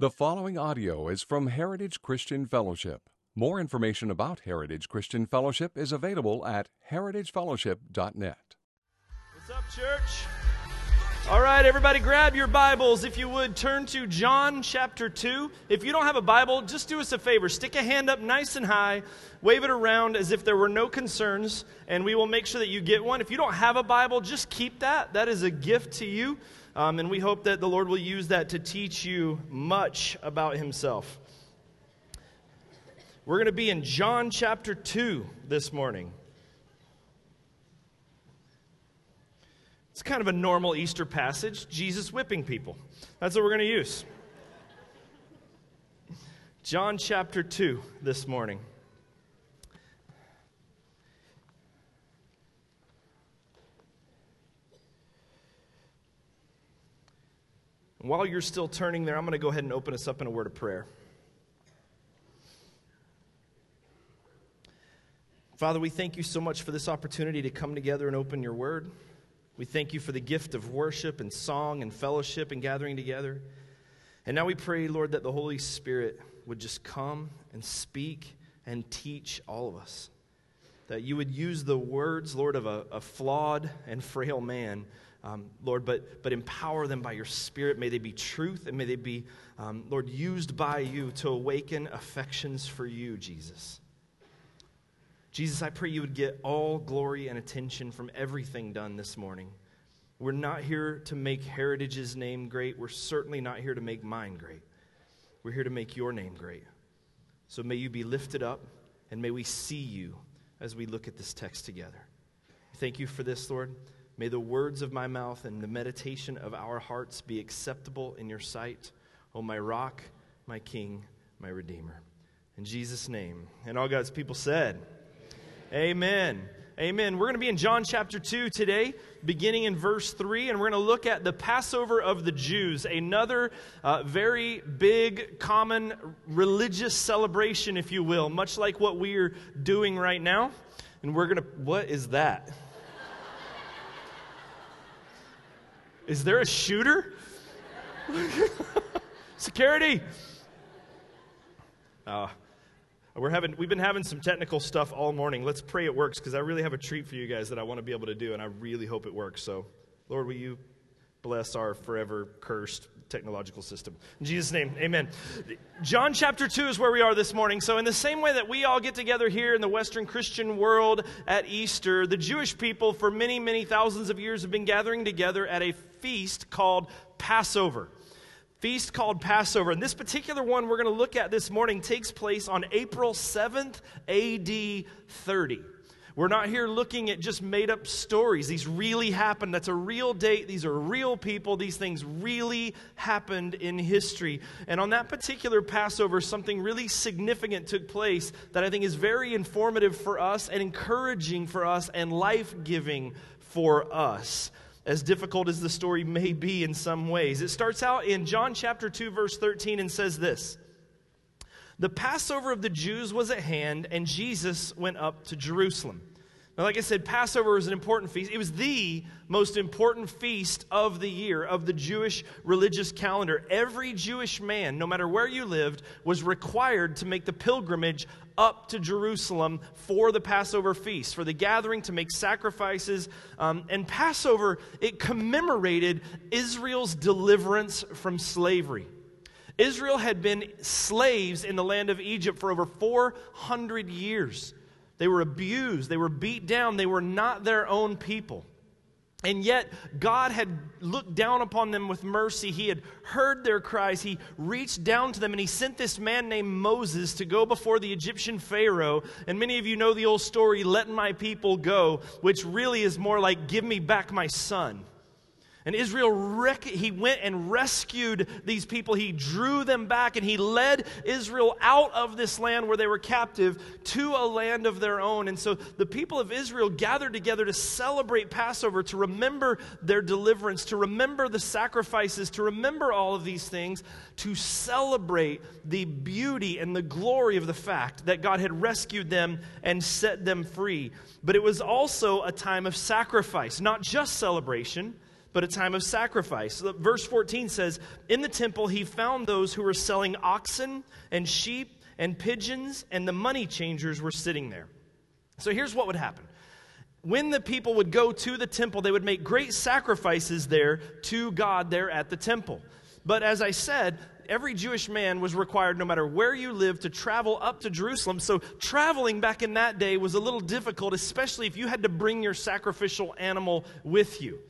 The following audio is from Heritage Christian Fellowship. More information about Heritage Christian Fellowship is available at heritagefellowship.net. What's up, church? All right, everybody, grab your Bibles. If you would, turn to John chapter 2. If you don't have a Bible, just do us a favor. Stick a hand up nice and high, wave it around as if there were no concerns, and we will make sure that you get one. If you don't have a Bible, just keep that. That is a gift to you. Um, and we hope that the Lord will use that to teach you much about Himself. We're going to be in John chapter 2 this morning. It's kind of a normal Easter passage Jesus whipping people. That's what we're going to use. John chapter 2 this morning. While you're still turning there, I'm going to go ahead and open us up in a word of prayer. Father, we thank you so much for this opportunity to come together and open your word. We thank you for the gift of worship and song and fellowship and gathering together. And now we pray, Lord, that the Holy Spirit would just come and speak and teach all of us. That you would use the words, Lord, of a, a flawed and frail man um, Lord, but, but empower them by your Spirit. May they be truth and may they be, um, Lord, used by you to awaken affections for you, Jesus. Jesus, I pray you would get all glory and attention from everything done this morning. We're not here to make Heritage's name great. We're certainly not here to make mine great. We're here to make your name great. So may you be lifted up and may we see you as we look at this text together. Thank you for this, Lord. May the words of my mouth and the meditation of our hearts be acceptable in your sight, O my rock, my king, my redeemer. In Jesus' name. And all God's people said, Amen. Amen. We're going to be in John chapter 2 today, beginning in verse 3, and we're going to look at the Passover of the Jews, another uh, very big, common religious celebration, if you will, much like what we're doing right now. And we're going to, what is that? Is there a shooter? Security. Uh, we're having, we've been having some technical stuff all morning. Let's pray it works because I really have a treat for you guys that I want to be able to do, and I really hope it works. So, Lord, will you bless our forever cursed technological system. In Jesus' name, amen. John chapter 2 is where we are this morning. So, in the same way that we all get together here in the Western Christian world at Easter, the Jewish people for many, many thousands of years have been gathering together at a feast called Passover. Feast called Passover. And this particular one we're going to look at this morning takes place on April 7th, AD 30. We're not here looking at just made up stories. These really happened. That's a real date. These are real people. These things really happened in history. And on that particular Passover, something really significant took place that I think is very informative for us and encouraging for us and life giving for us as difficult as the story may be in some ways. It starts out in John chapter 2, verse 13, and says this The Passover of the Jews was at hand, and Jesus went up to Jerusalem. Now, like I said, Passover was an important feast. It was the most important feast of the year, of the Jewish religious calendar. Every Jewish man, no matter where you lived, was required to make the pilgrimage up to Jerusalem for the Passover feast, for the gathering to make sacrifices. Um, and Passover, it commemorated Israel's deliverance from slavery. Israel had been slaves in the land of Egypt for over 400 years. They were abused. They were beat down. They were not their own people. And yet, God had looked down upon them with mercy. He had heard their cries. He reached down to them and he sent this man named Moses to go before the Egyptian Pharaoh. And many of you know the old story, let my people go, which really is more like, give me back my son. And Israel, rec- he went and rescued these people. He drew them back and he led Israel out of this land where they were captive to a land of their own. And so the people of Israel gathered together to celebrate Passover, to remember their deliverance, to remember the sacrifices, to remember all of these things, to celebrate the beauty and the glory of the fact that God had rescued them and set them free. But it was also a time of sacrifice, not just celebration but a time of sacrifice. Verse 14 says, In the temple he found those who were selling oxen and sheep and pigeons, and the money changers were sitting there. So here's what would happen. When the people would go to the temple, they would make great sacrifices there to God there at the temple. But as I said, every Jewish man was required, no matter where you lived, to travel up to Jerusalem. So traveling back in that day was a little difficult, especially if you had to bring your sacrificial animal with you.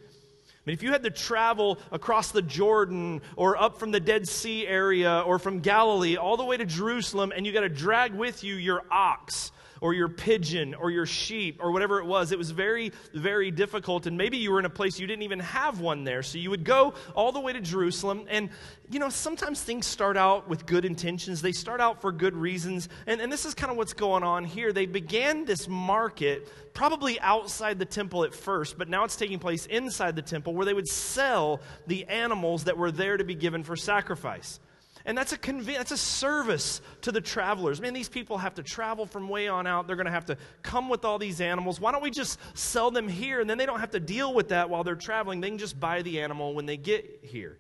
Mean, if you had to travel across the Jordan or up from the Dead Sea area or from Galilee all the way to Jerusalem and you got to drag with you your ox or your pigeon or your sheep or whatever it was. It was very, very difficult. And maybe you were in a place you didn't even have one there. So you would go all the way to Jerusalem. And, you know, sometimes things start out with good intentions, they start out for good reasons. And, and this is kind of what's going on here. They began this market probably outside the temple at first, but now it's taking place inside the temple where they would sell the animals that were there to be given for sacrifice. And that's a conv- that's a service to the travelers. Man, these people have to travel from way on out. They're going to have to come with all these animals. Why don't we just sell them here and then they don't have to deal with that while they're traveling? They can just buy the animal when they get here.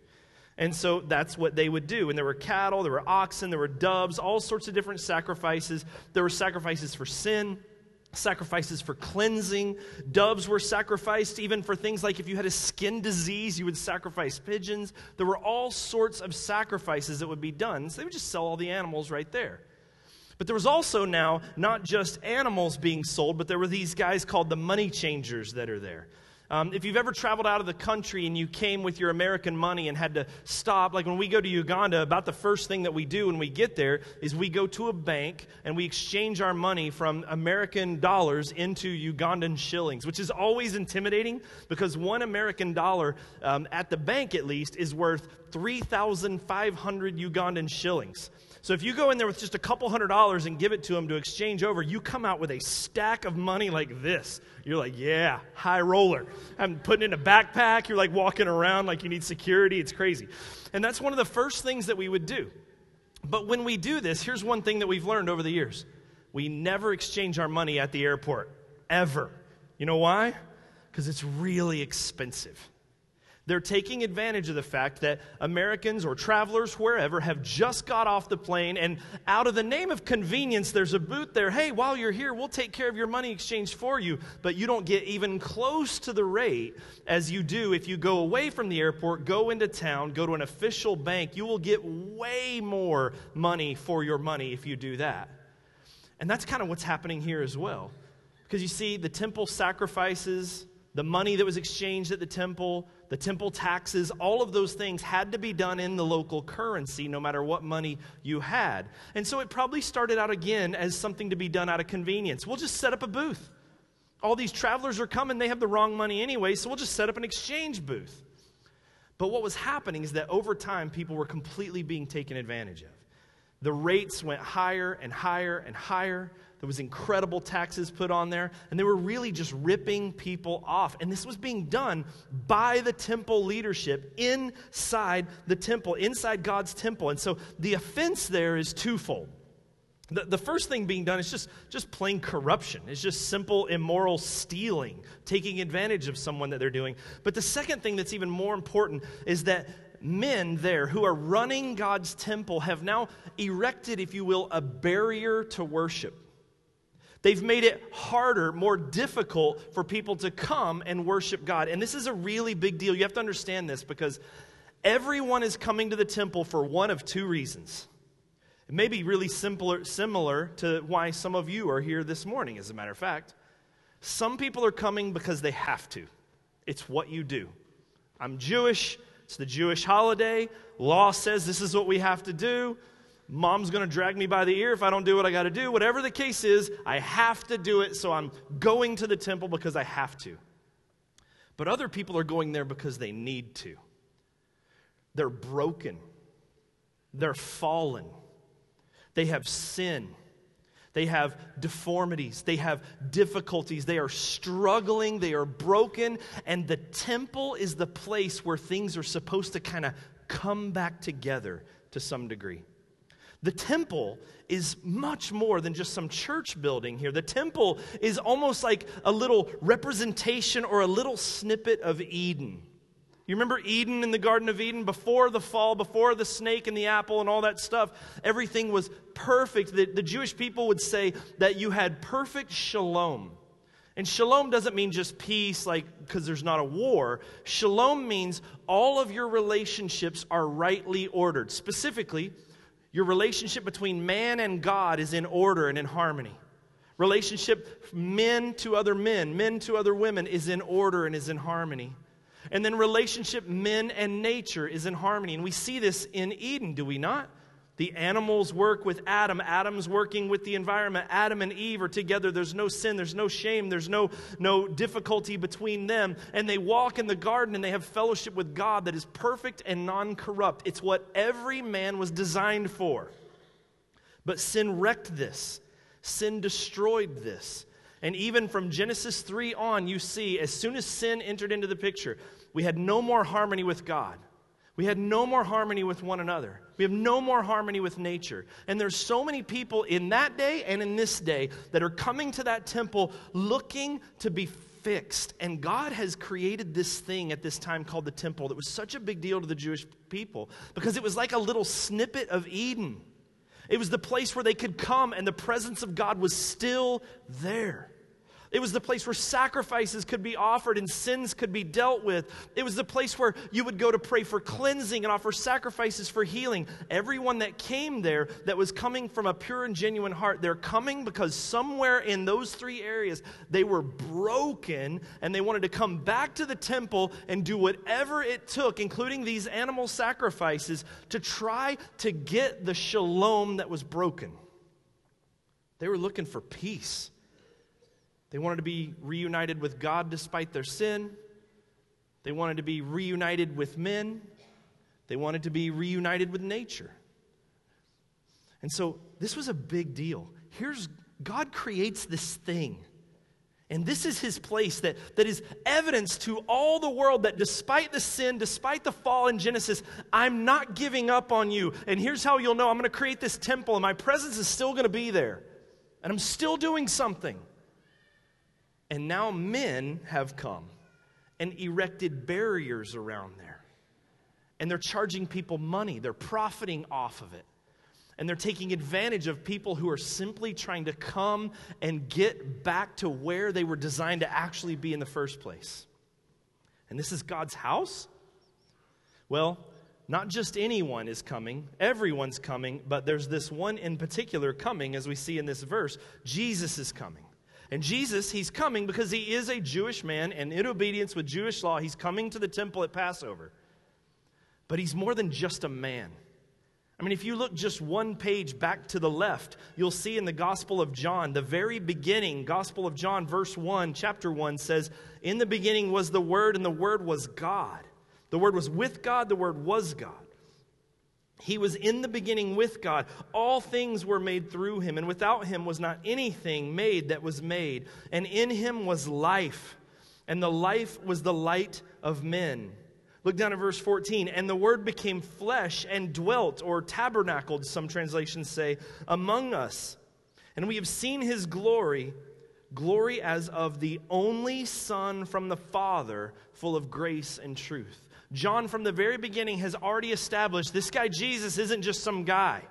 And so that's what they would do. And there were cattle, there were oxen, there were doves, all sorts of different sacrifices. There were sacrifices for sin sacrifices for cleansing. Doves were sacrificed even for things like if you had a skin disease, you would sacrifice pigeons. There were all sorts of sacrifices that would be done. So they would just sell all the animals right there. But there was also now not just animals being sold, but there were these guys called the money changers that are there. Um, if you've ever traveled out of the country and you came with your American money and had to stop, like when we go to Uganda, about the first thing that we do when we get there is we go to a bank and we exchange our money from American dollars into Ugandan shillings, which is always intimidating because one American dollar, um, at the bank at least, is worth 3,500 Ugandan shillings. So if you go in there with just a couple hundred dollars and give it to them to exchange over, you come out with a stack of money like this. You're like, yeah, high roller. I'm putting in a backpack. You're like walking around like you need security. It's crazy. And that's one of the first things that we would do. But when we do this, here's one thing that we've learned over the years we never exchange our money at the airport, ever. You know why? Because it's really expensive. They're taking advantage of the fact that Americans or travelers, wherever, have just got off the plane, and out of the name of convenience, there's a booth there. Hey, while you're here, we'll take care of your money exchange for you. But you don't get even close to the rate as you do if you go away from the airport, go into town, go to an official bank. You will get way more money for your money if you do that. And that's kind of what's happening here as well. Because you see, the temple sacrifices, the money that was exchanged at the temple, the temple taxes, all of those things had to be done in the local currency, no matter what money you had. And so it probably started out again as something to be done out of convenience. We'll just set up a booth. All these travelers are coming, they have the wrong money anyway, so we'll just set up an exchange booth. But what was happening is that over time, people were completely being taken advantage of. The rates went higher and higher and higher. There was incredible taxes put on there, and they were really just ripping people off. And this was being done by the temple leadership inside the temple, inside God's temple. And so the offense there is twofold. The, the first thing being done is just, just plain corruption. It's just simple immoral stealing, taking advantage of someone that they're doing. But the second thing that's even more important is that men there who are running God's temple have now erected, if you will, a barrier to worship. They've made it harder, more difficult for people to come and worship God. And this is a really big deal. You have to understand this because everyone is coming to the temple for one of two reasons. It may be really simpler, similar to why some of you are here this morning, as a matter of fact. Some people are coming because they have to, it's what you do. I'm Jewish, it's the Jewish holiday. Law says this is what we have to do mom's going to drag me by the ear if I don't do what I got to do. Whatever the case is, I have to do it, so I'm going to the temple because I have to. But other people are going there because they need to. They're broken, they're fallen, they have sin. They have deformities. They have difficulties. They are struggling. They are broken. And the temple is the place where things are supposed to kind of come back together to some degree. The temple is much more than just some church building here. The temple is almost like a little representation or a little snippet of Eden. You remember Eden in the Garden of Eden? Before the fall, before the snake and the apple and all that stuff, everything was perfect. The, the Jewish people would say that you had perfect shalom. And shalom doesn't mean just peace, like because there's not a war. Shalom means all of your relationships are rightly ordered. Specifically, your relationship between man and God is in order and in harmony. Relationship men to other men, men to other women is in order and is in harmony. And then relationship men and nature is in harmony. And we see this in Eden, do we not? The animals work with Adam. Adam's working with the environment. Adam and Eve are together. There's no sin. There's no shame. There's no, no difficulty between them. And they walk in the garden and they have fellowship with God that is perfect and non corrupt. It's what every man was designed for. But sin wrecked this, sin destroyed this. And even from Genesis 3 on, you see, as soon as sin entered into the picture, we had no more harmony with God. We had no more harmony with one another. We have no more harmony with nature. And there's so many people in that day and in this day that are coming to that temple looking to be fixed. And God has created this thing at this time called the temple that was such a big deal to the Jewish people because it was like a little snippet of Eden. It was the place where they could come and the presence of God was still there. It was the place where sacrifices could be offered and sins could be dealt with. It was the place where you would go to pray for cleansing and offer sacrifices for healing. Everyone that came there that was coming from a pure and genuine heart, they're coming because somewhere in those three areas they were broken and they wanted to come back to the temple and do whatever it took, including these animal sacrifices, to try to get the shalom that was broken. They were looking for peace. They wanted to be reunited with God despite their sin. They wanted to be reunited with men. They wanted to be reunited with nature. And so this was a big deal. Here's God creates this thing. And this is his place that, that is evidence to all the world that despite the sin, despite the fall in Genesis, I'm not giving up on you. And here's how you'll know I'm going to create this temple, and my presence is still going to be there. And I'm still doing something. And now men have come and erected barriers around there. And they're charging people money, they're profiting off of it. And they're taking advantage of people who are simply trying to come and get back to where they were designed to actually be in the first place. And this is God's house? Well, not just anyone is coming, everyone's coming, but there's this one in particular coming, as we see in this verse. Jesus is coming. And Jesus, he's coming because he is a Jewish man, and in obedience with Jewish law, he's coming to the temple at Passover. But he's more than just a man. I mean, if you look just one page back to the left, you'll see in the Gospel of John, the very beginning, Gospel of John, verse 1, chapter 1 says, In the beginning was the Word, and the Word was God. The Word was with God, the Word was God. He was in the beginning with God. All things were made through him, and without him was not anything made that was made. And in him was life, and the life was the light of men. Look down at verse 14. And the word became flesh and dwelt, or tabernacled, some translations say, among us. And we have seen his glory, glory as of the only Son from the Father, full of grace and truth. John, from the very beginning, has already established this guy Jesus isn't just some guy.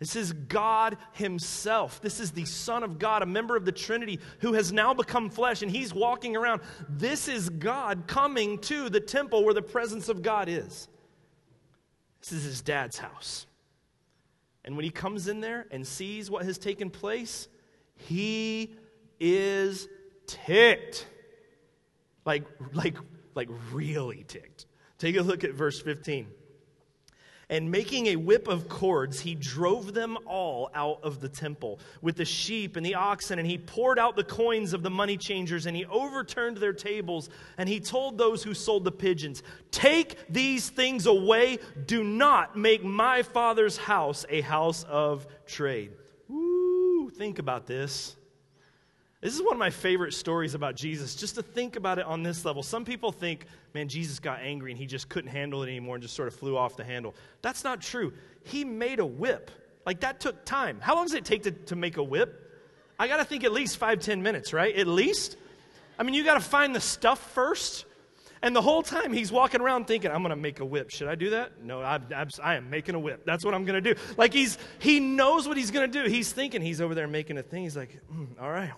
This is God Himself. This is the Son of God, a member of the Trinity who has now become flesh and He's walking around. This is God coming to the temple where the presence of God is. This is His dad's house. And when He comes in there and sees what has taken place, He is ticked. Like, like like really ticked. Take a look at verse 15. And making a whip of cords, he drove them all out of the temple with the sheep and the oxen, and he poured out the coins of the money changers, and he overturned their tables, and he told those who sold the pigeons, Take these things away. Do not make my father's house a house of trade. Ooh, think about this. This is one of my favorite stories about Jesus, just to think about it on this level. Some people think, man, Jesus got angry and he just couldn't handle it anymore and just sort of flew off the handle. That's not true. He made a whip. Like, that took time. How long does it take to, to make a whip? I got to think at least five, ten minutes, right? At least. I mean, you got to find the stuff first. And the whole time he's walking around thinking, I'm going to make a whip. Should I do that? No, I, I, I am making a whip. That's what I'm going to do. Like he's, he knows what he's going to do. He's thinking he's over there making a thing. He's like, mm, all right,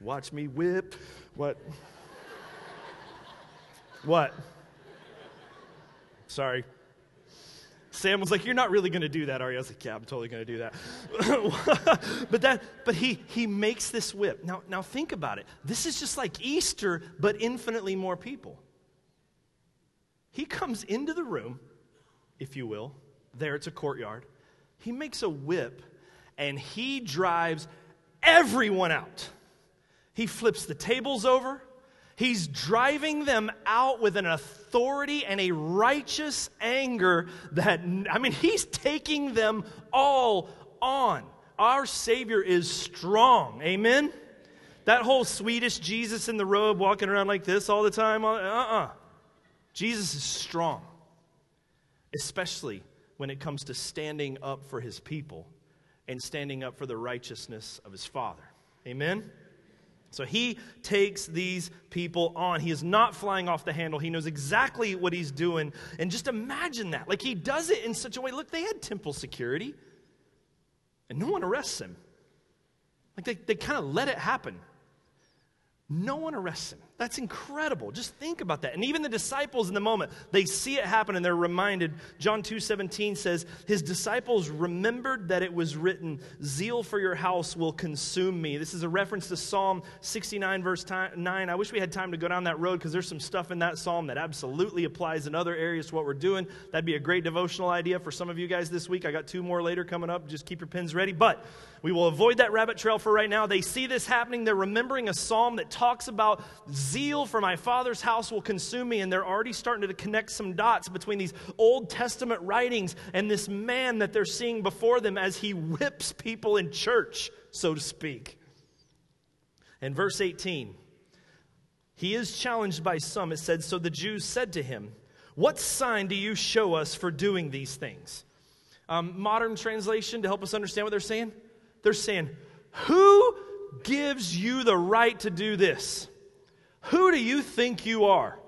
watch me whip. What? what? Sorry. Sam was like, "You're not really going to do that, are you?" I was like, "Yeah, I'm totally going to do that." but that, but he he makes this whip. Now, now think about it. This is just like Easter, but infinitely more people. He comes into the room, if you will. There, it's a courtyard. He makes a whip, and he drives everyone out. He flips the tables over. He's driving them out with an authority and a righteous anger that, I mean, he's taking them all on. Our Savior is strong. Amen? That whole Swedish Jesus in the robe walking around like this all the time, uh uh-uh. uh. Jesus is strong, especially when it comes to standing up for his people and standing up for the righteousness of his Father. Amen? So he takes these people on. He is not flying off the handle. He knows exactly what he's doing. And just imagine that. Like he does it in such a way. Look, they had temple security, and no one arrests him. Like they, they kind of let it happen. No one arrests him. That's incredible. Just think about that. And even the disciples in the moment, they see it happen and they're reminded. John 2:17 says, "His disciples remembered that it was written, zeal for your house will consume me." This is a reference to Psalm 69 verse 9. I wish we had time to go down that road because there's some stuff in that psalm that absolutely applies in other areas to what we're doing. That'd be a great devotional idea for some of you guys this week. I got two more later coming up. Just keep your pens ready. But we will avoid that rabbit trail for right now. They see this happening. They're remembering a psalm that talks about for my father's house will consume me. And they're already starting to connect some dots between these Old Testament writings and this man that they're seeing before them as he whips people in church, so to speak. And verse 18, he is challenged by some. It said, So the Jews said to him, What sign do you show us for doing these things? Um, modern translation to help us understand what they're saying. They're saying, Who gives you the right to do this? Who do you think you are?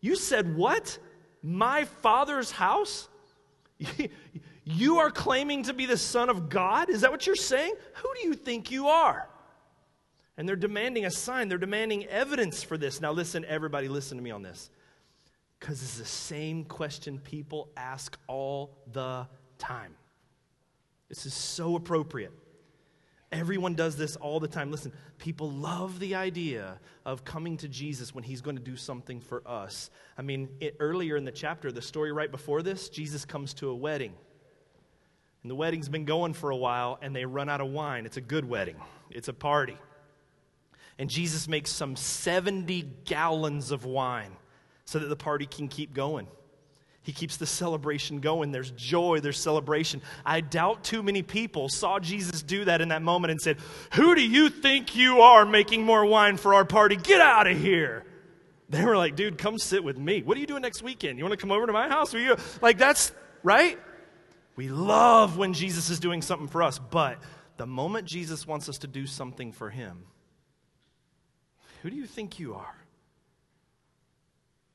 You said, What? My father's house? you are claiming to be the Son of God? Is that what you're saying? Who do you think you are? And they're demanding a sign, they're demanding evidence for this. Now, listen, everybody, listen to me on this. Because it's the same question people ask all the time. This is so appropriate. Everyone does this all the time. Listen, people love the idea of coming to Jesus when he's going to do something for us. I mean, it, earlier in the chapter, the story right before this, Jesus comes to a wedding. And the wedding's been going for a while, and they run out of wine. It's a good wedding, it's a party. And Jesus makes some 70 gallons of wine so that the party can keep going. He keeps the celebration going. There's joy, there's celebration. I doubt too many people saw Jesus do that in that moment and said, Who do you think you are making more wine for our party? Get out of here. They were like, Dude, come sit with me. What are you doing next weekend? You want to come over to my house? Are you like that's right? We love when Jesus is doing something for us, but the moment Jesus wants us to do something for him, who do you think you are?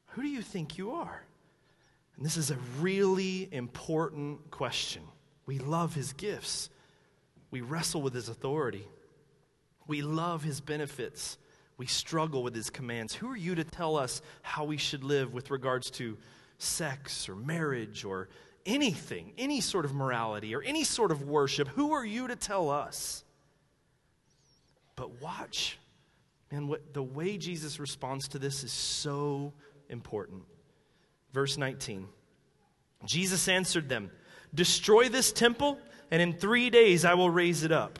Who do you think you are? And this is a really important question. We love his gifts, we wrestle with his authority, we love his benefits, we struggle with his commands. Who are you to tell us how we should live with regards to sex or marriage or anything, any sort of morality or any sort of worship? Who are you to tell us? But watch. And what, the way Jesus responds to this is so important. Verse 19 Jesus answered them, Destroy this temple, and in three days I will raise it up.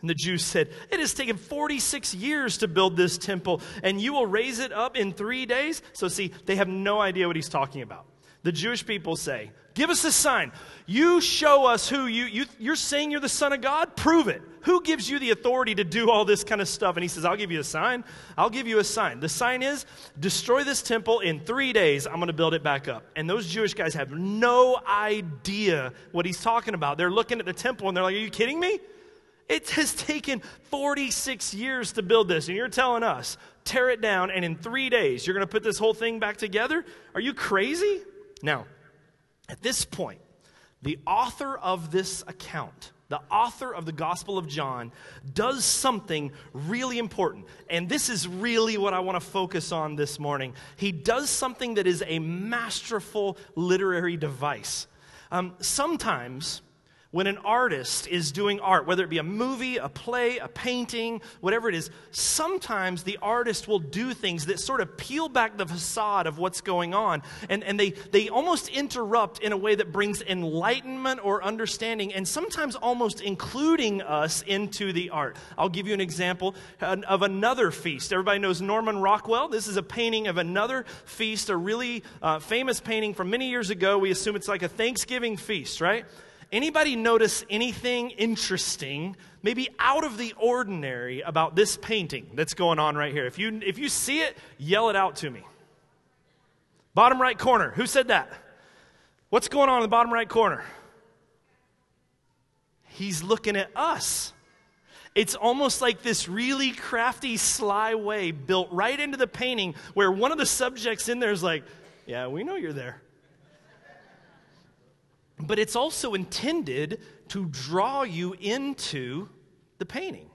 And the Jews said, It has taken 46 years to build this temple, and you will raise it up in three days? So, see, they have no idea what he's talking about. The Jewish people say, Give us a sign. You show us who you, you, you're saying you're the Son of God? Prove it. Who gives you the authority to do all this kind of stuff? And he says, I'll give you a sign. I'll give you a sign. The sign is destroy this temple in three days. I'm going to build it back up. And those Jewish guys have no idea what he's talking about. They're looking at the temple and they're like, Are you kidding me? It has taken 46 years to build this, and you're telling us, tear it down, and in three days, you're going to put this whole thing back together? Are you crazy? Now, at this point, the author of this account, the author of the Gospel of John, does something really important. And this is really what I want to focus on this morning. He does something that is a masterful literary device. Um, sometimes, when an artist is doing art, whether it be a movie, a play, a painting, whatever it is, sometimes the artist will do things that sort of peel back the facade of what's going on. And, and they, they almost interrupt in a way that brings enlightenment or understanding, and sometimes almost including us into the art. I'll give you an example of another feast. Everybody knows Norman Rockwell. This is a painting of another feast, a really uh, famous painting from many years ago. We assume it's like a Thanksgiving feast, right? Anybody notice anything interesting, maybe out of the ordinary about this painting that's going on right here? If you if you see it, yell it out to me. Bottom right corner. Who said that? What's going on in the bottom right corner? He's looking at us. It's almost like this really crafty, sly way built right into the painting where one of the subjects in there is like, Yeah, we know you're there but it's also intended to draw you into the painting,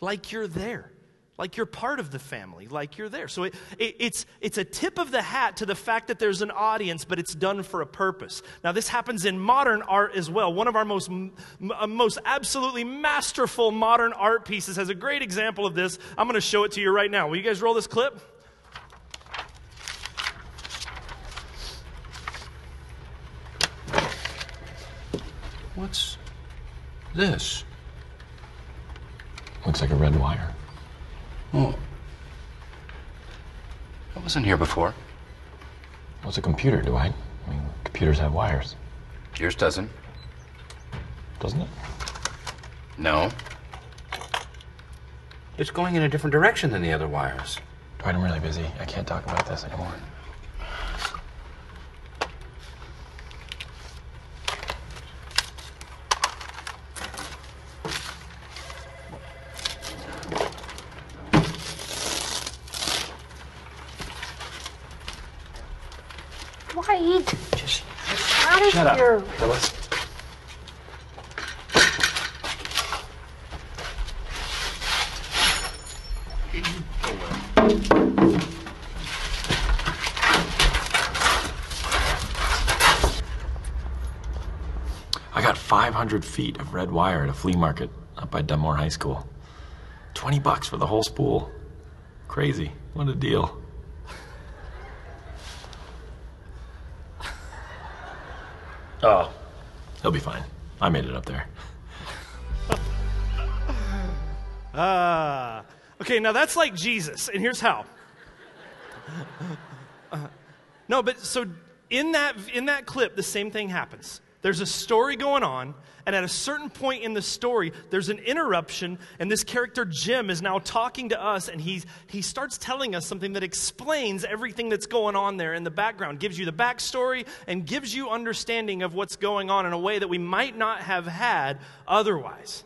like you're there, like you're part of the family, like you're there. So it, it, it's, it's a tip of the hat to the fact that there's an audience, but it's done for a purpose. Now, this happens in modern art as well. One of our most, m- uh, most absolutely masterful modern art pieces has a great example of this. I'm going to show it to you right now. Will you guys roll this clip? What's this? Looks like a red wire. Oh. I wasn't here before. What's a computer, Dwight? I mean, computers have wires. Yours doesn't. Doesn't it? No. It's going in a different direction than the other wires. Dwight, I'm really busy. I can't talk about this anymore. 100 feet of red wire at a flea market up by Dunmore High School. 20 bucks for the whole spool. Crazy. What a deal. oh. He'll be fine. I made it up there. Ah. uh, okay, now that's like Jesus, and here's how. Uh, no, but so in that in that clip, the same thing happens. There's a story going on, and at a certain point in the story, there's an interruption, and this character Jim is now talking to us, and he's, he starts telling us something that explains everything that's going on there in the background, gives you the backstory, and gives you understanding of what's going on in a way that we might not have had otherwise.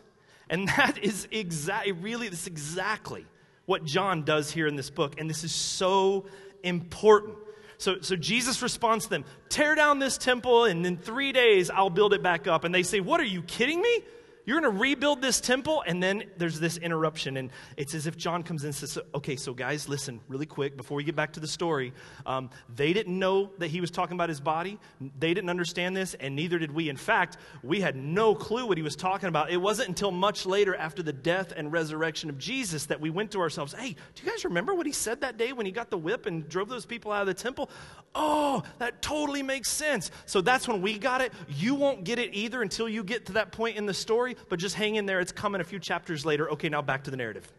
And that is exactly, really, this exactly what John does here in this book, and this is so important. So, so Jesus responds to them, Tear down this temple, and in three days I'll build it back up. And they say, What are you kidding me? You're going to rebuild this temple? And then there's this interruption. And it's as if John comes in and says, Okay, so guys, listen really quick before we get back to the story. Um, they didn't know that he was talking about his body. They didn't understand this, and neither did we. In fact, we had no clue what he was talking about. It wasn't until much later, after the death and resurrection of Jesus, that we went to ourselves, Hey, do you guys remember what he said that day when he got the whip and drove those people out of the temple? Oh, that totally makes sense. So that's when we got it. You won't get it either until you get to that point in the story, but just hang in there. It's coming a few chapters later. Okay, now back to the narrative.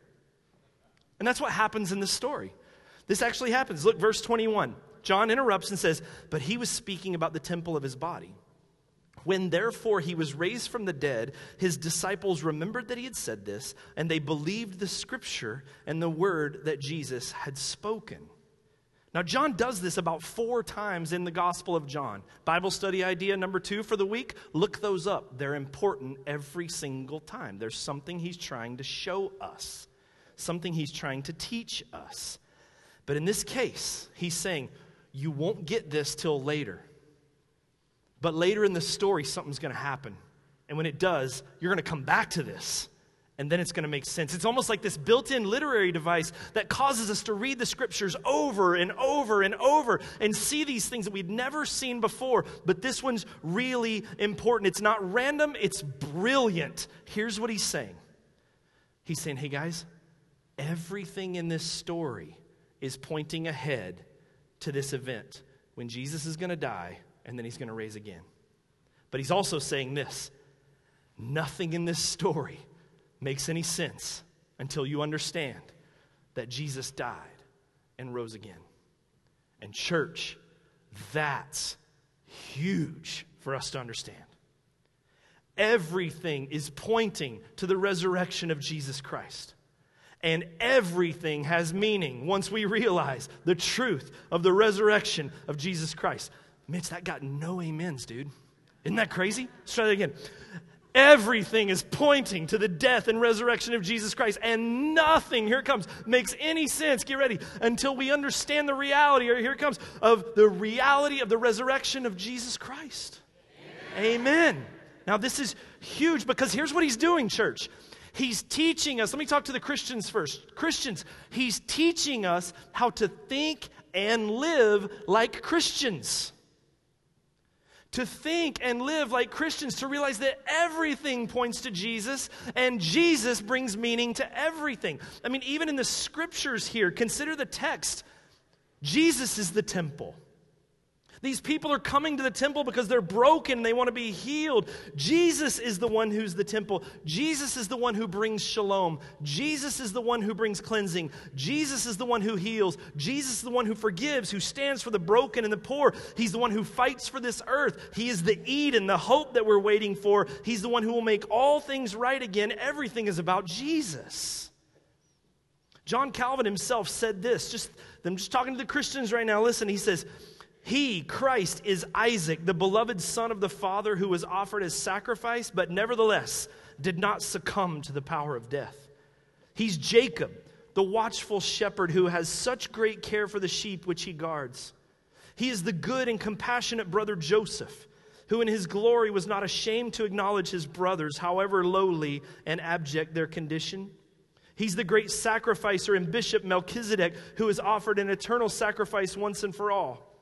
And that's what happens in this story. This actually happens. Look, verse 21. John interrupts and says, But he was speaking about the temple of his body. When therefore he was raised from the dead, his disciples remembered that he had said this, and they believed the scripture and the word that Jesus had spoken. Now, John does this about four times in the Gospel of John. Bible study idea number two for the week look those up. They're important every single time. There's something he's trying to show us, something he's trying to teach us. But in this case, he's saying, You won't get this till later. But later in the story, something's going to happen. And when it does, you're going to come back to this and then it's going to make sense. It's almost like this built in literary device that causes us to read the scriptures over and over and over and see these things that we'd never seen before. But this one's really important. It's not random, it's brilliant. Here's what he's saying He's saying, hey guys, everything in this story is pointing ahead to this event when Jesus is going to die and then he's going to raise again. But he's also saying this nothing in this story makes any sense until you understand that Jesus died and rose again. And, church, that's huge for us to understand. Everything is pointing to the resurrection of Jesus Christ. And everything has meaning once we realize the truth of the resurrection of Jesus Christ. Mitch, that got no amens, dude. Isn't that crazy? Let's try that again. Everything is pointing to the death and resurrection of Jesus Christ, and nothing, here it comes, makes any sense. Get ready until we understand the reality, or here it comes, of the reality of the resurrection of Jesus Christ. Amen. Amen. Now, this is huge because here's what he's doing, church. He's teaching us, let me talk to the Christians first. Christians, he's teaching us how to think and live like Christians to think and live like Christians, to realize that everything points to Jesus and Jesus brings meaning to everything. I mean, even in the scriptures here, consider the text Jesus is the temple. These people are coming to the temple because they're broken and they want to be healed. Jesus is the one who's the temple. Jesus is the one who brings shalom. Jesus is the one who brings cleansing. Jesus is the one who heals. Jesus is the one who forgives, who stands for the broken and the poor. He's the one who fights for this earth. He is the Eden, the hope that we're waiting for. He's the one who will make all things right again. Everything is about Jesus. John Calvin himself said this. Just I'm just talking to the Christians right now. Listen, he says, he, Christ, is Isaac, the beloved son of the Father who was offered as sacrifice, but nevertheless did not succumb to the power of death. He's Jacob, the watchful shepherd who has such great care for the sheep which he guards. He is the good and compassionate brother Joseph, who in his glory was not ashamed to acknowledge his brothers, however lowly and abject their condition. He's the great sacrificer and bishop Melchizedek, who offered an eternal sacrifice once and for all.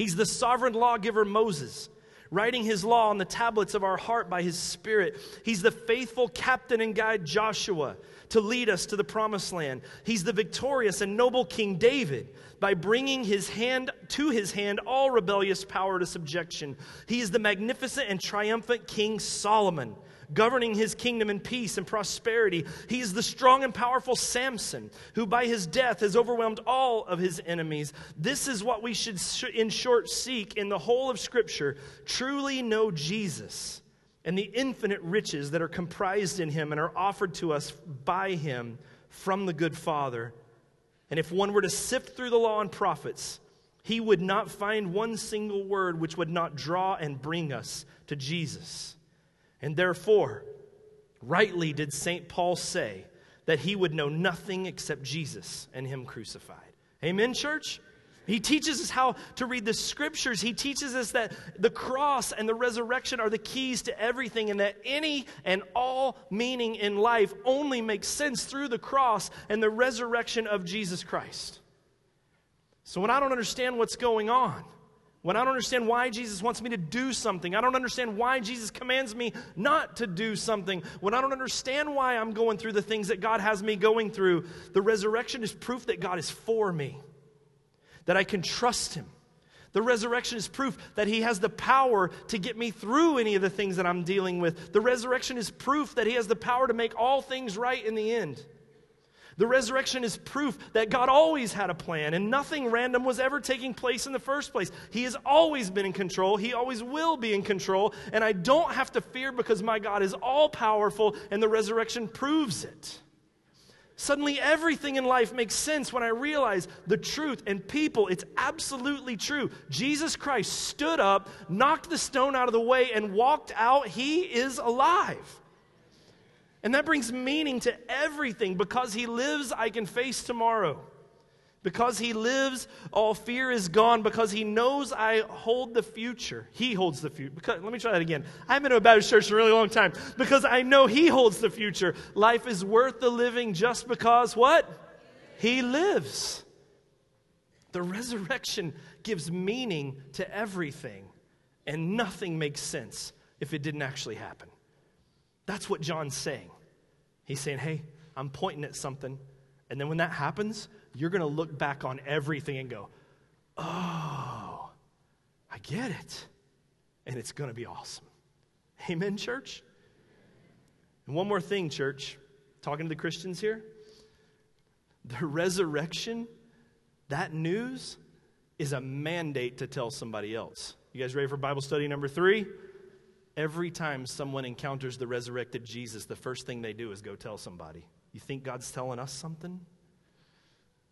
He's the sovereign lawgiver Moses, writing his law on the tablets of our heart by his Spirit. He's the faithful captain and guide Joshua to lead us to the promised land. He's the victorious and noble King David by bringing his hand to his hand all rebellious power to subjection. He is the magnificent and triumphant King Solomon governing his kingdom in peace and prosperity. He is the strong and powerful Samson, who by his death has overwhelmed all of his enemies. This is what we should, in short, seek in the whole of Scripture truly know Jesus and the infinite riches that are comprised in him and are offered to us by him from the good Father. And if one were to sift through the law and prophets, he would not find one single word which would not draw and bring us to Jesus. And therefore, rightly did St. Paul say that he would know nothing except Jesus and him crucified. Amen, church? He teaches us how to read the scriptures. He teaches us that the cross and the resurrection are the keys to everything, and that any and all meaning in life only makes sense through the cross and the resurrection of Jesus Christ. So when I don't understand what's going on, when I don't understand why Jesus wants me to do something, I don't understand why Jesus commands me not to do something, when I don't understand why I'm going through the things that God has me going through, the resurrection is proof that God is for me, that I can trust Him. The resurrection is proof that He has the power to get me through any of the things that I'm dealing with. The resurrection is proof that He has the power to make all things right in the end. The resurrection is proof that God always had a plan and nothing random was ever taking place in the first place. He has always been in control. He always will be in control. And I don't have to fear because my God is all powerful and the resurrection proves it. Suddenly, everything in life makes sense when I realize the truth. And people, it's absolutely true. Jesus Christ stood up, knocked the stone out of the way, and walked out. He is alive. And that brings meaning to everything. Because he lives, I can face tomorrow. Because he lives, all fear is gone. Because he knows I hold the future. He holds the future. Let me try that again. I haven't been to a Baptist church in a really long time. Because I know he holds the future. Life is worth the living just because what? He lives. The resurrection gives meaning to everything. And nothing makes sense if it didn't actually happen. That's what John's saying. He's saying, hey, I'm pointing at something. And then when that happens, you're going to look back on everything and go, oh, I get it. And it's going to be awesome. Amen, church? And one more thing, church, talking to the Christians here. The resurrection, that news, is a mandate to tell somebody else. You guys ready for Bible study number three? Every time someone encounters the resurrected Jesus, the first thing they do is go tell somebody. You think God's telling us something?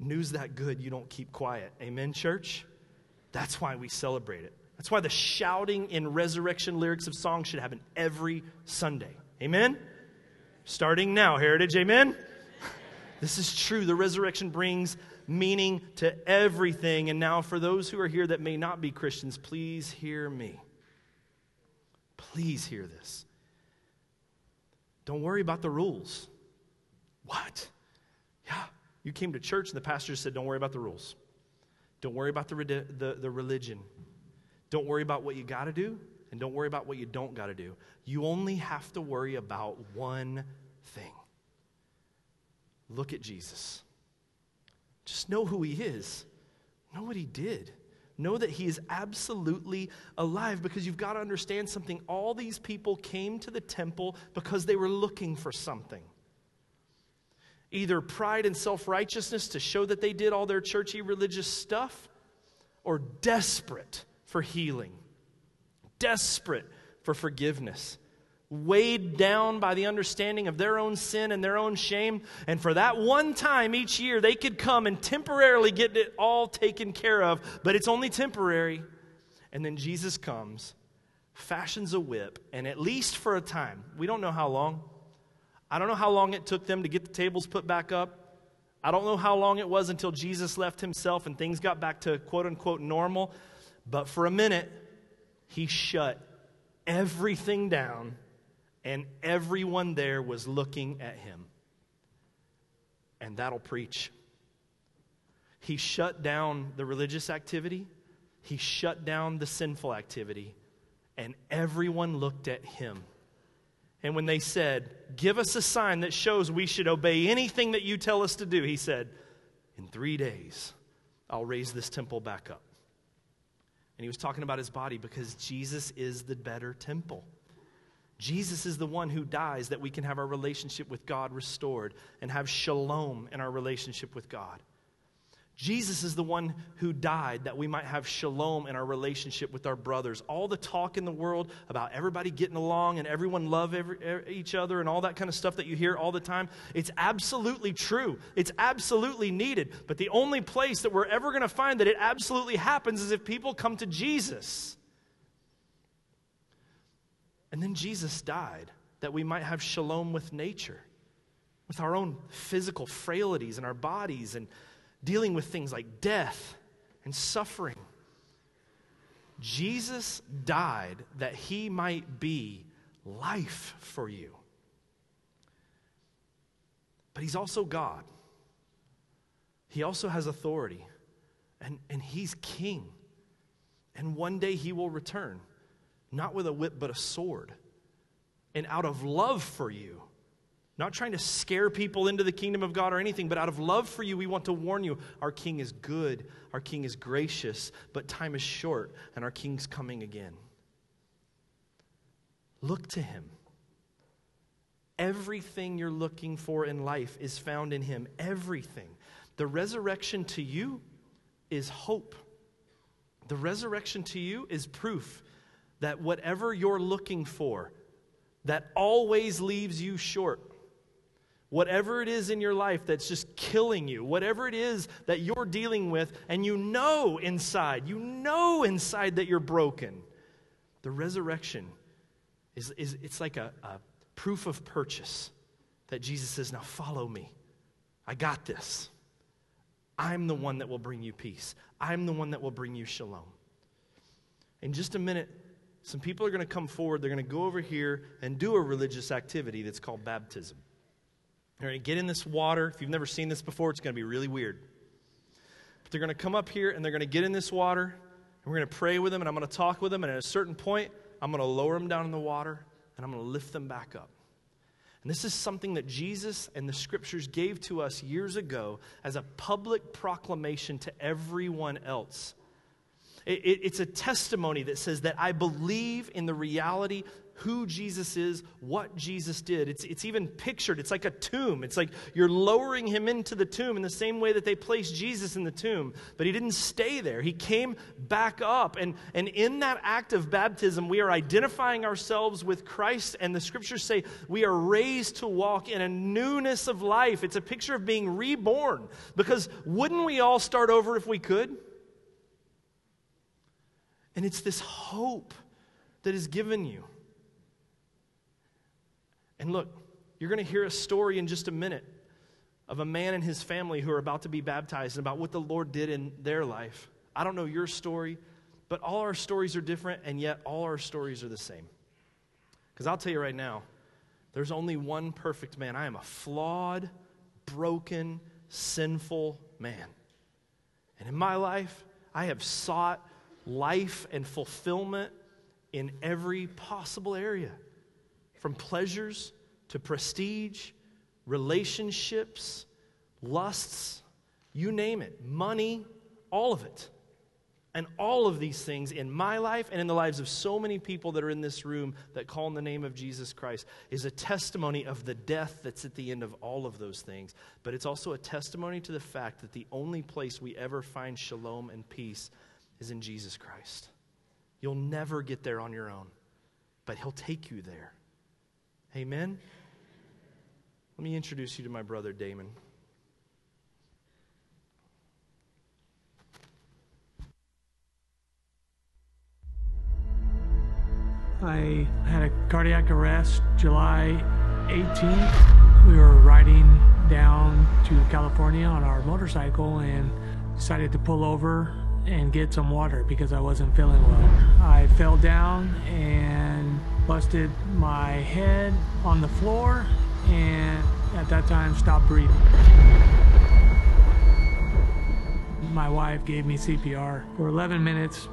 News that good, you don't keep quiet. Amen, church? That's why we celebrate it. That's why the shouting in resurrection lyrics of songs should happen every Sunday. Amen? Starting now, Heritage. Amen? This is true. The resurrection brings meaning to everything. And now, for those who are here that may not be Christians, please hear me. Please hear this. Don't worry about the rules. What? You came to church and the pastor said, Don't worry about the rules. Don't worry about the, the, the religion. Don't worry about what you got to do, and don't worry about what you don't got to do. You only have to worry about one thing look at Jesus. Just know who he is, know what he did. Know that he is absolutely alive because you've got to understand something. All these people came to the temple because they were looking for something either pride and self righteousness to show that they did all their churchy religious stuff, or desperate for healing, desperate for forgiveness, weighed down by the understanding of their own sin and their own shame. And for that one time each year, they could come and temporarily get it all taken care of, but it's only temporary. And then Jesus comes, fashions a whip, and at least for a time, we don't know how long I don't know how long it took them to get the tables put back up. I don't know how long it was until Jesus left himself and things got back to quote unquote normal. But for a minute, he shut everything down, and everyone there was looking at him. And that'll preach. He shut down the religious activity, he shut down the sinful activity, and everyone looked at him. And when they said, Give us a sign that shows we should obey anything that you tell us to do, he said, In three days, I'll raise this temple back up. And he was talking about his body because Jesus is the better temple. Jesus is the one who dies that we can have our relationship with God restored and have shalom in our relationship with God. Jesus is the one who died that we might have shalom in our relationship with our brothers. All the talk in the world about everybody getting along and everyone love every, each other and all that kind of stuff that you hear all the time, it's absolutely true. It's absolutely needed. But the only place that we're ever going to find that it absolutely happens is if people come to Jesus. And then Jesus died that we might have shalom with nature, with our own physical frailties and our bodies and dealing with things like death and suffering. Jesus died that he might be life for you. But he's also God. He also has authority, and, and he's king. And one day he will return, not with a whip, but a sword. And out of love for you, not trying to scare people into the kingdom of God or anything, but out of love for you, we want to warn you our king is good, our king is gracious, but time is short, and our king's coming again. Look to him. Everything you're looking for in life is found in him. Everything. The resurrection to you is hope. The resurrection to you is proof that whatever you're looking for, that always leaves you short, Whatever it is in your life that's just killing you, whatever it is that you're dealing with, and you know inside, you know inside that you're broken, the resurrection is, is it's like a, a proof of purchase that Jesus says, Now follow me. I got this. I'm the one that will bring you peace. I'm the one that will bring you shalom. In just a minute, some people are going to come forward. They're going to go over here and do a religious activity that's called baptism. They're going to get in this water. If you've never seen this before, it's going to be really weird. But they're going to come up here and they're going to get in this water. And we're going to pray with them and I'm going to talk with them. And at a certain point, I'm going to lower them down in the water and I'm going to lift them back up. And this is something that Jesus and the scriptures gave to us years ago as a public proclamation to everyone else. It, it, it's a testimony that says that I believe in the reality who Jesus is, what Jesus did. It's, it's even pictured. It's like a tomb. It's like you're lowering him into the tomb in the same way that they placed Jesus in the tomb. But he didn't stay there, he came back up. And, and in that act of baptism, we are identifying ourselves with Christ. And the scriptures say we are raised to walk in a newness of life. It's a picture of being reborn. Because wouldn't we all start over if we could? And it's this hope that is given you. And look, you're going to hear a story in just a minute of a man and his family who are about to be baptized and about what the Lord did in their life. I don't know your story, but all our stories are different, and yet all our stories are the same. Because I'll tell you right now, there's only one perfect man. I am a flawed, broken, sinful man. And in my life, I have sought life and fulfillment in every possible area from pleasures to prestige, relationships, lusts, you name it, money, all of it. And all of these things in my life and in the lives of so many people that are in this room that call in the name of Jesus Christ is a testimony of the death that's at the end of all of those things. But it's also a testimony to the fact that the only place we ever find shalom and peace is in Jesus Christ. You'll never get there on your own, but He'll take you there. Amen? Let me introduce you to my brother Damon. I had a cardiac arrest July 18th. We were riding down to California on our motorcycle and decided to pull over and get some water because I wasn't feeling well. I fell down and busted my head on the floor and at that time stopped breathing. My wife gave me CPR for 11 minutes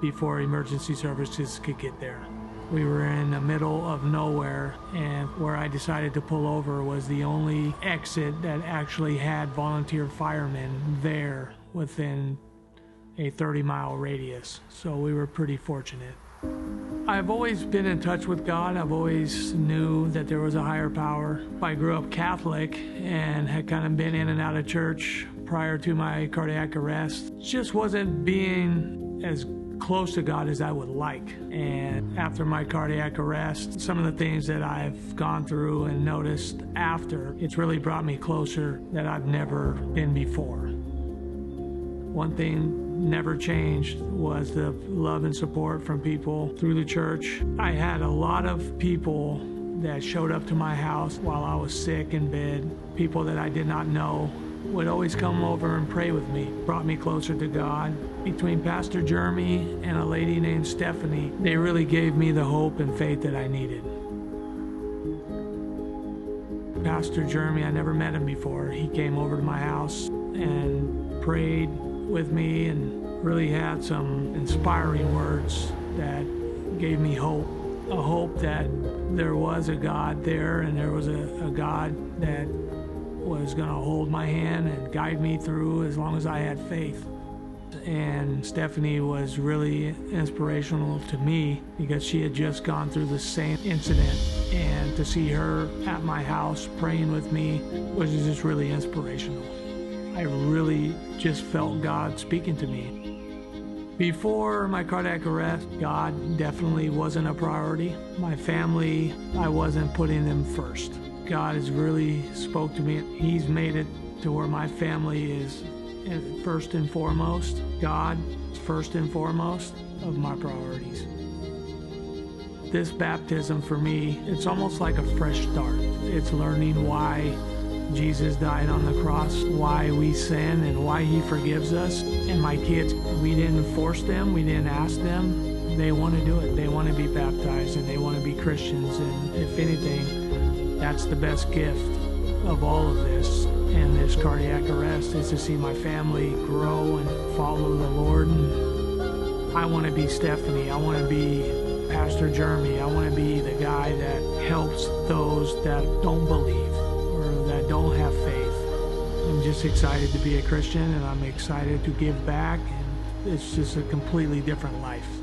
before emergency services could get there. We were in the middle of nowhere, and where I decided to pull over was the only exit that actually had volunteer firemen there within a 30 mile radius. So we were pretty fortunate. I've always been in touch with God. I've always knew that there was a higher power. I grew up Catholic and had kind of been in and out of church prior to my cardiac arrest. Just wasn't being as close to God as I would like. And after my cardiac arrest, some of the things that I've gone through and noticed after, it's really brought me closer that I've never been before. One thing never changed was the love and support from people through the church. I had a lot of people that showed up to my house while I was sick in bed, people that I did not know would always come over and pray with me, brought me closer to God. Between Pastor Jeremy and a lady named Stephanie, they really gave me the hope and faith that I needed. Pastor Jeremy, I never met him before. He came over to my house and prayed with me and really had some inspiring words that gave me hope. A hope that there was a God there and there was a, a God that was going to hold my hand and guide me through as long as I had faith. And Stephanie was really inspirational to me because she had just gone through the same incident. And to see her at my house praying with me was just really inspirational. I really just felt God speaking to me. Before my cardiac arrest, God definitely wasn't a priority. My family, I wasn't putting them first. God has really spoke to me. He's made it to where my family is first and foremost. God is first and foremost of my priorities. This baptism for me, it's almost like a fresh start. It's learning why Jesus died on the cross, why we sin, and why He forgives us. And my kids, we didn't force them, we didn't ask them. They want to do it. They want to be baptized and they want to be Christians. And if anything, that's the best gift of all of this and this cardiac arrest is to see my family grow and follow the Lord. And I want to be Stephanie. I want to be Pastor Jeremy. I want to be the guy that helps those that don't believe don't have faith. I'm just excited to be a Christian and I'm excited to give back. And it's just a completely different life.